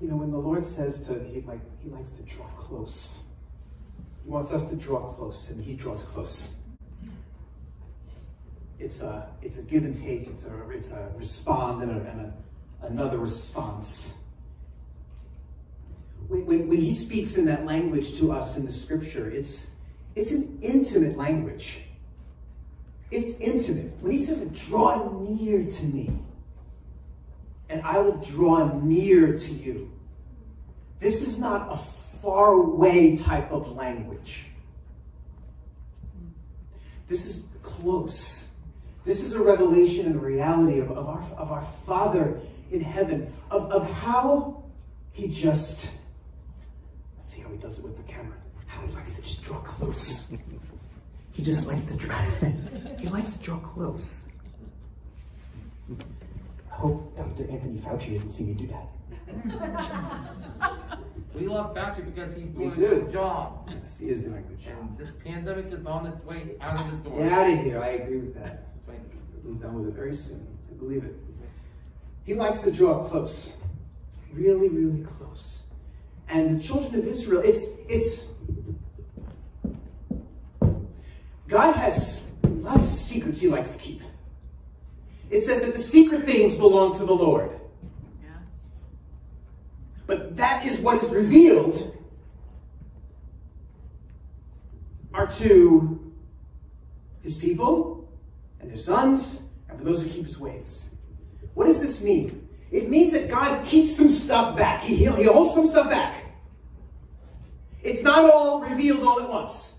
You know, when the Lord says to, he, like, he likes to draw close. He wants us to draw close, and he draws close. It's a, it's a give and take. It's a, it's a respond and, a, and a, another response. When, when, when he speaks in that language to us in the scripture, it's, it's an intimate language. It's intimate. When he says, draw near to me, and I will draw near to you. This is not a far away type of language. This is close. This is a revelation and reality of, of, our, of our Father in heaven, of, of how he just, let's see how he does it with the camera, how he likes to just draw close. He just likes to draw, he likes to draw close. I hope Dr. Anthony Fauci didn't see me do that. we love Fauci because he's doing a good job. Yes, he is doing a good job. And this pandemic is on its way out of the door. Get out of here. I agree with that. We'll be done with it very soon. I believe it. He likes to draw close. Really, really close. And the children of Israel, it's it's God has lots of secrets he likes to keep. It says that the secret things belong to the Lord. Yes. But that is what is revealed are to his people and their sons and for those who keep his ways. What does this mean? It means that God keeps some stuff back. He, he holds some stuff back. It's not all revealed all at once.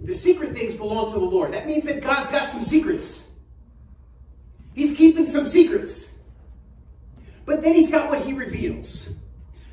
The secret things belong to the Lord. That means that God's got some secrets. He's keeping some secrets. But then he's got what he reveals.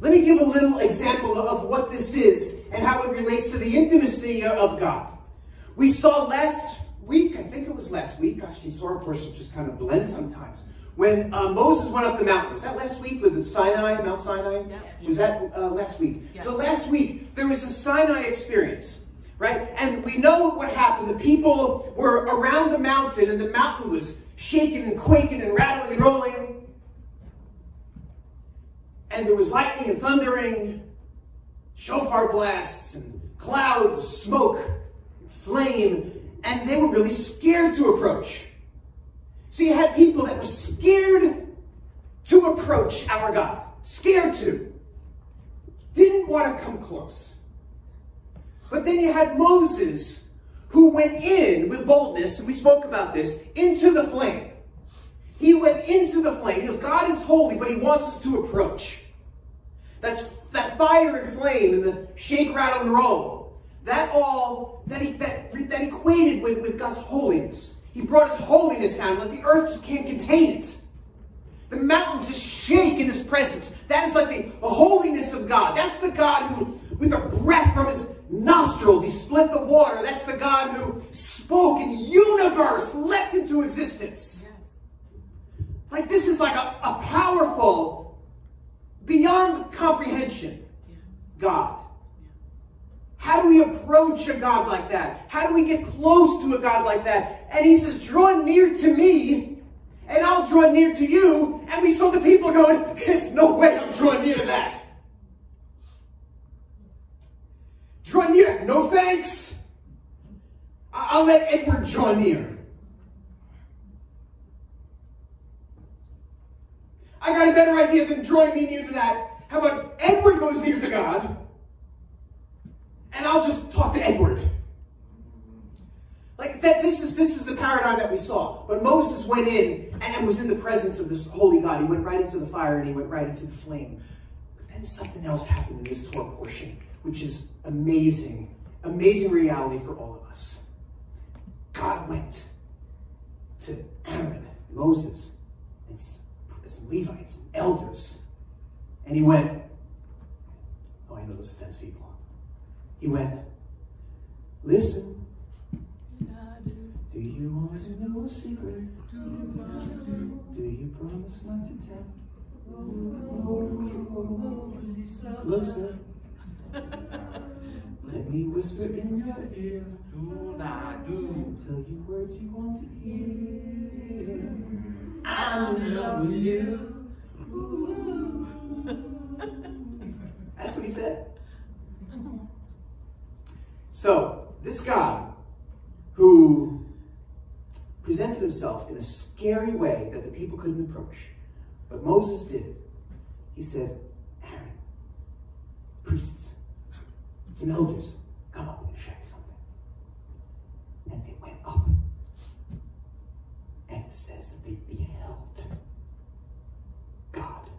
Let me give a little example of what this is and how it relates to the intimacy of God. We saw last week, I think it was last week, gosh, these story portions just kind of blend sometimes. When uh, Moses went up the mountain, was that last week with the Sinai, Mount Sinai? Yes. Was that uh, last week? Yes. So last week, there was a Sinai experience right? And we know what happened. The people were around the mountain, and the mountain was shaking and quaking and rattling and rolling. And there was lightning and thundering, shofar blasts, and clouds of smoke, and flame, and they were really scared to approach. So you had people that were scared to approach our God, scared to, didn't want to come close. But then you had Moses, who went in with boldness, and we spoke about this, into the flame. He went into the flame. You know, God is holy, but he wants us to approach. That's that fire and flame and the shake, rattle, and roll. That all, that, he, that, that equated with, with God's holiness. He brought his holiness down, like the earth just can't contain it. The mountains just shake in his presence. That is like the, the holiness of God. That's the God who, with a breath from his nostrils. He split the water. That's God who spoke and universe leapt into existence. Yes. Like this is like a, a powerful, beyond comprehension God. How do we approach a God like that? How do we get close to a God like that? And he says, draw near to me, and I'll draw near to you. And we saw the people going, there's no way I'm drawing near to that. Draw near. No thanks. I'll let Edward draw near. I got a better idea than drawing me near to that. How about Edward goes near to God, and I'll just talk to Edward. Like that, this is this is the paradigm that we saw. But Moses went in and was in the presence of this holy God. He went right into the fire and he went right into the flame. But then something else happened in this Torah portion which is amazing, amazing reality for all of us. God went to Aaron, Moses, and some Levites, and elders, and he went, oh, I know this offends people. He went, listen, do you want to know a secret? Do you promise not to tell? Closer. Let me whisper in your ear. Do not do. Tell you words you want to hear. I'm in love with you. Ooh. That's what he said? So, this guy who presented himself in a scary way that the people couldn't approach, but Moses did. He said, Aaron, priests, some elders, come up and check something. And they went up. And it says that they beheld God.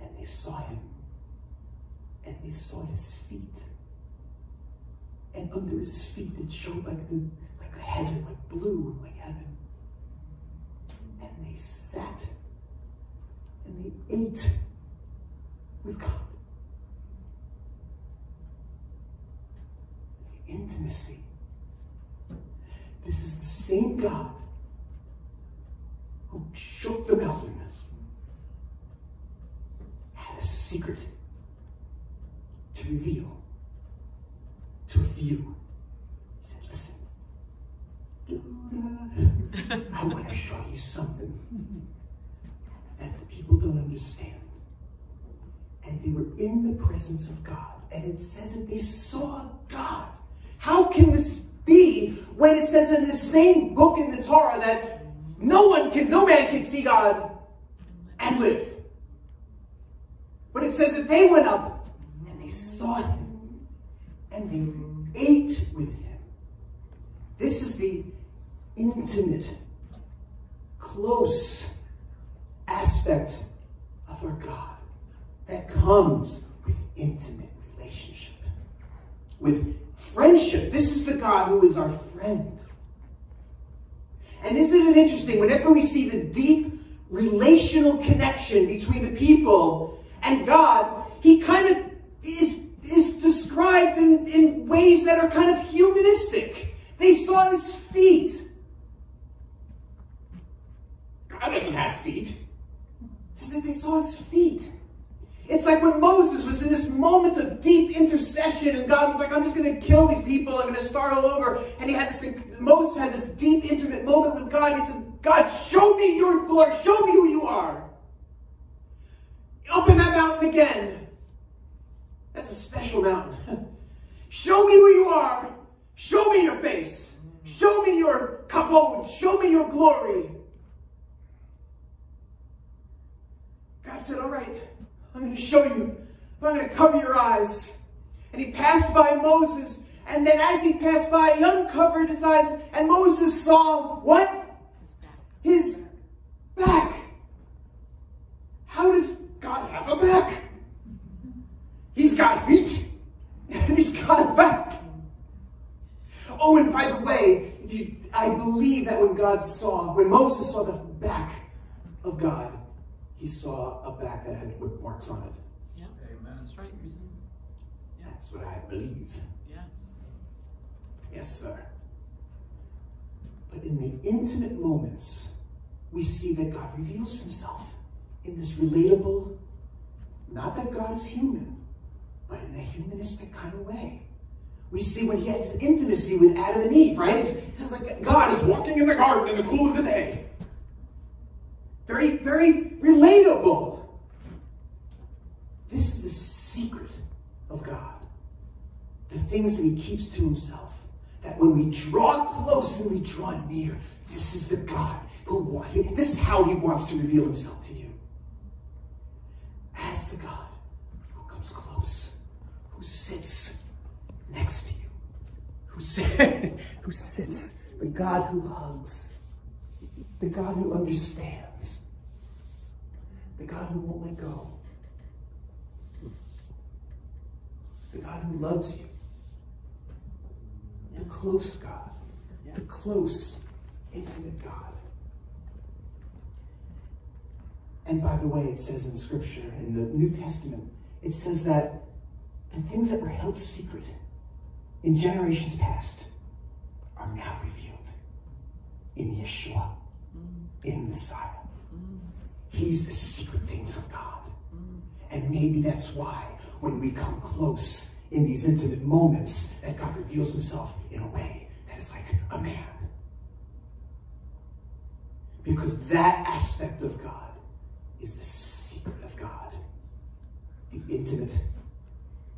And they saw him. And they saw his feet. And under his feet it showed like the like the heaven, like blue, like heaven. And they sat and they ate with God. Intimacy. This is the same God who shook the mountain, a secret to reveal to a few. He said, Listen, I want to show you something that the people don't understand. And they were in the presence of God. And it says that they saw God. How can this be when it says in the same book in the Torah that no one can, no man can see God and live? But it says that they went up and they saw him and they ate with him. This is the intimate, close aspect of our God that comes with intimate relationship, with friendship. This is the God who is our friend. And isn't it interesting, whenever we see the deep relational connection between the people and God, he kind of is, is described in, in ways that are kind of humanistic. They saw his feet. God doesn't have feet. It says that they saw his feet. It's like when Moses was in this moment of deep intercession, and God was like, I'm just going to kill these people. I'm going to start all over. And he had this, Moses had this deep, intimate moment with God. He said, God, show me your glory. Show me who you are. Open that mountain again. That's a special mountain. show me who you are. Show me your face. Show me your kabod. Show me your glory. God said, All right, I'm going to show you. I'm going to cover your eyes. And he passed by Moses. And then as he passed by, he uncovered his eyes. And Moses saw what? His back. How does God have a back? He's got feet. And he's got a back. Oh, and by the way, if you, I believe that when God saw, when Moses saw the back of God, he saw a back that had whip marks on it. Yeah, Amen. stripes. That's what I believe. Yes. Yes, sir. But in the intimate moments, we see that God reveals himself in this relatable, not that God is human, but in a humanistic kind of way. We see when he had this intimacy with Adam and Eve, right? It says like God is walking in the garden in the cool of the day. Very, very relatable. This is the secret of God. The things that he keeps to himself. That when we draw close and we draw near, this is the God who wants, this is how he wants to reveal himself to you. As the God who comes close, who sits next to you, who, sit, who sits, the God who hugs, the God who understands, the God who won't let go, the God who loves you, the close God, the close, intimate God. And by the way, it says in Scripture, in the New Testament, it says that the things that were held secret in generations past are now revealed in Yeshua, in Messiah. He's the secret things of God. And maybe that's why when we come close in these intimate moments that God reveals himself in a way that is like a man. Because that aspect of God is the secret of God. The intimate,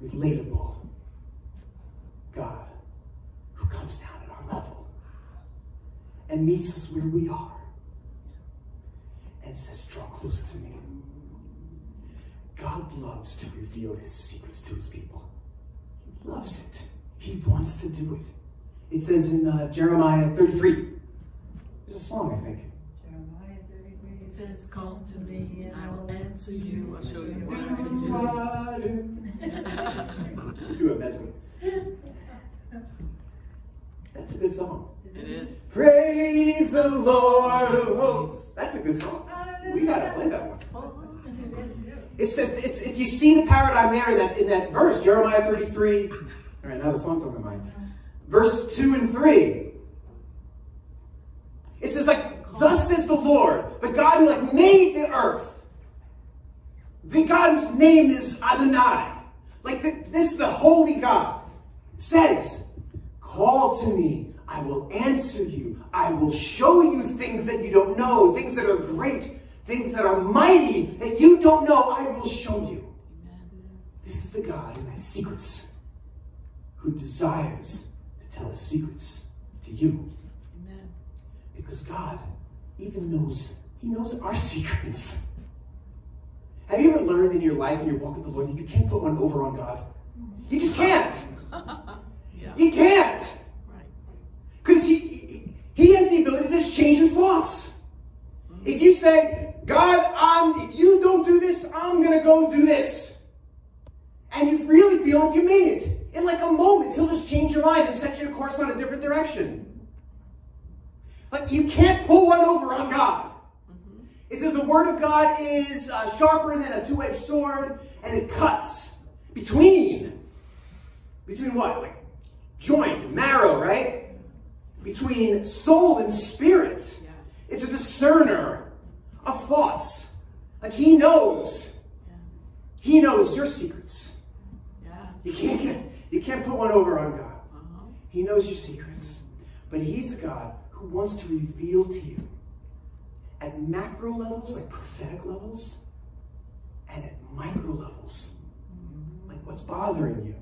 relatable God who comes down at our level and meets us where we are and says, Draw close to me. God loves to reveal his secrets to his people. He loves it. He wants to do it. It says in uh, Jeremiah 33. There's a song, I think. Jeremiah 33, it says, Call to me and I will answer you. I'll show you what to do? Do a medley. That's a good song. It is. Praise the Lord of hosts. That's a good song. We gotta play that one. It says it's if you see the paradigm there in that in that verse, Jeremiah 33. All right, now the song's on my mind. Verse 2 and 3. It says, like, thus says the Lord, the God who like made the earth. The God whose name is Adonai. Like the, this, the holy God says, Call to me, I will answer you. I will show you things that you don't know, things that are great, things that are mighty that you don't know. I will show you. This is the God who has secrets, who desires to tell his secrets to you. Amen. Because God even knows, He knows our secrets. Have you ever learned in your life, in your walk with the Lord, that you can't put one over on God? You just can't. Yeah. You can't. Right. Because he, he has the ability to just change your thoughts. If you say, God, I'm, if you don't do this, I'm going to go do this. And you really feel like you mean it. In like a moment, he'll just change your mind and set your course on a different direction. Like you can't pull one over on God. It says the word of God is uh, sharper than a two-edged sword, and it cuts between. Between what? Like joint, marrow, right? Between soul and spirit. Yes. It's a discerner of thoughts. Like he knows. Yes. He knows your secrets. Yeah. You can't get, you can't put one over on God. Uh-huh. He knows your secrets. But he's a God who wants to reveal to you at macro levels, like prophetic levels, and at micro levels, like what's bothering you.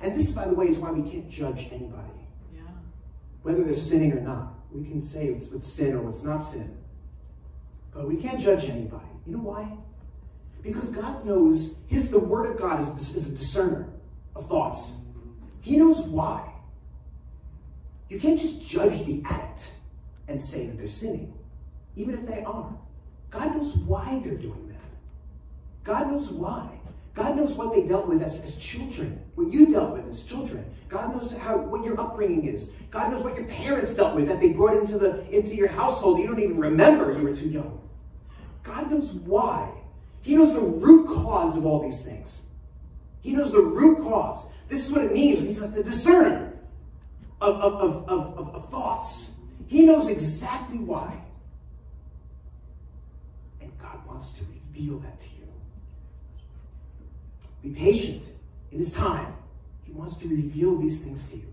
And this, by the way, is why we can't judge anybody, Yeah. whether they're sinning or not. We can say what's, what's sin or what's not sin. But we can't judge anybody. You know why? Because God knows, his, the Word of God is, is a discerner of thoughts. He knows why. You can't just judge the act and say that they're sinning, even if they are. God knows why they're doing that. God knows why. God knows what they dealt with as, as children, what you dealt with as children. God knows how what your upbringing is. God knows what your parents dealt with that they brought into the into your household. You don't even remember you were too young. God knows why. He knows the root cause of all these things. He knows the root cause. This is what it means he's like the discerner of, of, of, of, of, of thoughts. He knows exactly why. And God wants to reveal that to you. Be patient in his time. He wants to reveal these things to you.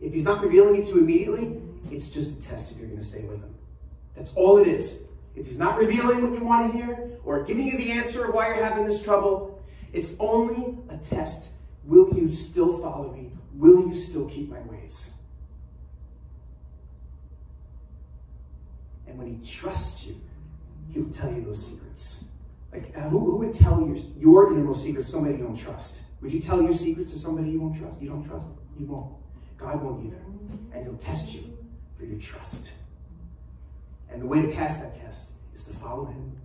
If he's not revealing it to you immediately, it's just a test if you're going to stay with him. That's all it is. If he's not revealing what you want to hear or giving you the answer of why you're having this trouble, it's only a test. Will you still follow me? Will you still keep my ways? And when he trusts you, he will tell you those secrets. Like, uh, who, who would tell your, your innermost secrets to somebody you don't trust? Would you tell your secrets to somebody you won't trust? You don't trust? You won't. God won't either. And he'll test you for your trust. And the way to pass that test is to follow him,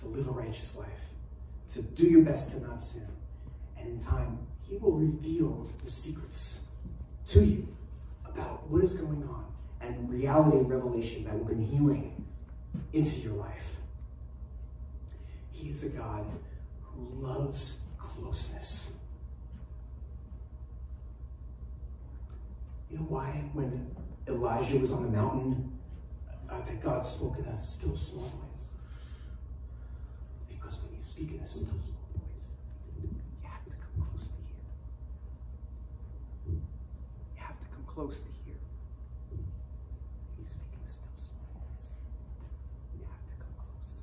to live a righteous life, to do your best to not sin. And in time, he will reveal the secrets to you about what is going on and reality and revelation that will bring healing into your life. He is a God who loves closeness. You know why when Elijah was on the mountain uh, that God spoke in a still small voice? Because when you speak in a still small voice, you have to come close to Him. You have to come close to hear. You speak in a still small voice. You have to come close.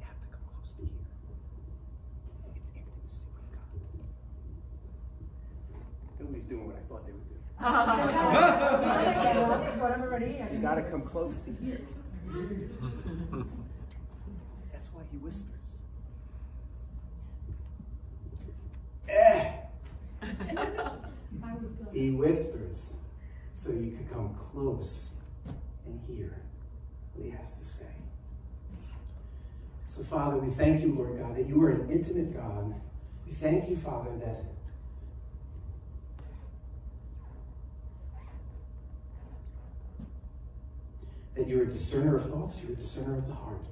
You have to come close to hear. nobody's doing what I thought they would do. But You gotta come close to hear. That's why he whispers. Eh. He whispers so you can come close and hear what he has to say. So, Father, we thank you, Lord God, that you are an intimate God. We thank you, Father, that that you're a discerner of thoughts, you're a discerner of the heart,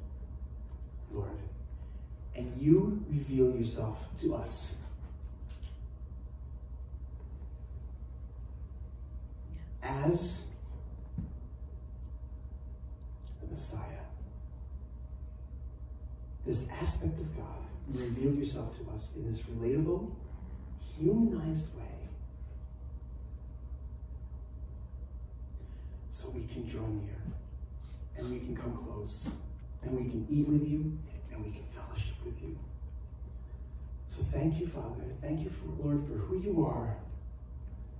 Lord. And you reveal yourself to us. As the Messiah. This aspect of God, you reveal yourself to us in this relatable, humanized way. So we can draw near and we can come close and we can eat with you and we can fellowship with you. So thank you, Father. Thank you, for, Lord, for who you are.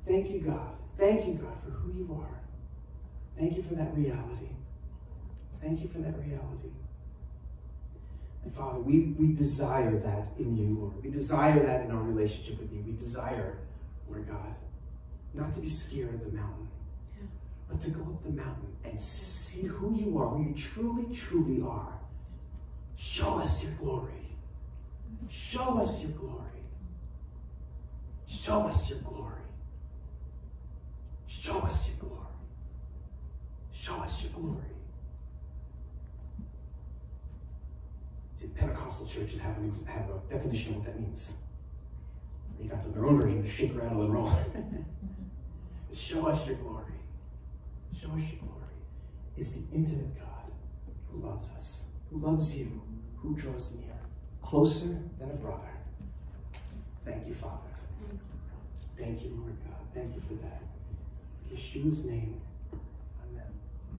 Thank you, God. Thank you, God, for who you are. Thank you for that reality. Thank you for that reality. And Father, we, we desire that in you, Lord. We desire that in our relationship with you. We desire, Lord God, not to be scared of the mountain, but to go up the mountain and see who you are, who you truly, truly are. Show us your glory. Show us your glory. Show us your glory. Show us your glory. Show us your glory. See, Pentecostal churches have, have a definition of what that means. They got their own version to shake, rattle, and roll. Show us your glory. Show us your glory. Is the intimate God who loves us, who loves you, who draws near, closer than a brother. Thank you, Father. Thank you, Lord God. Thank you for that. In Yeshua's name.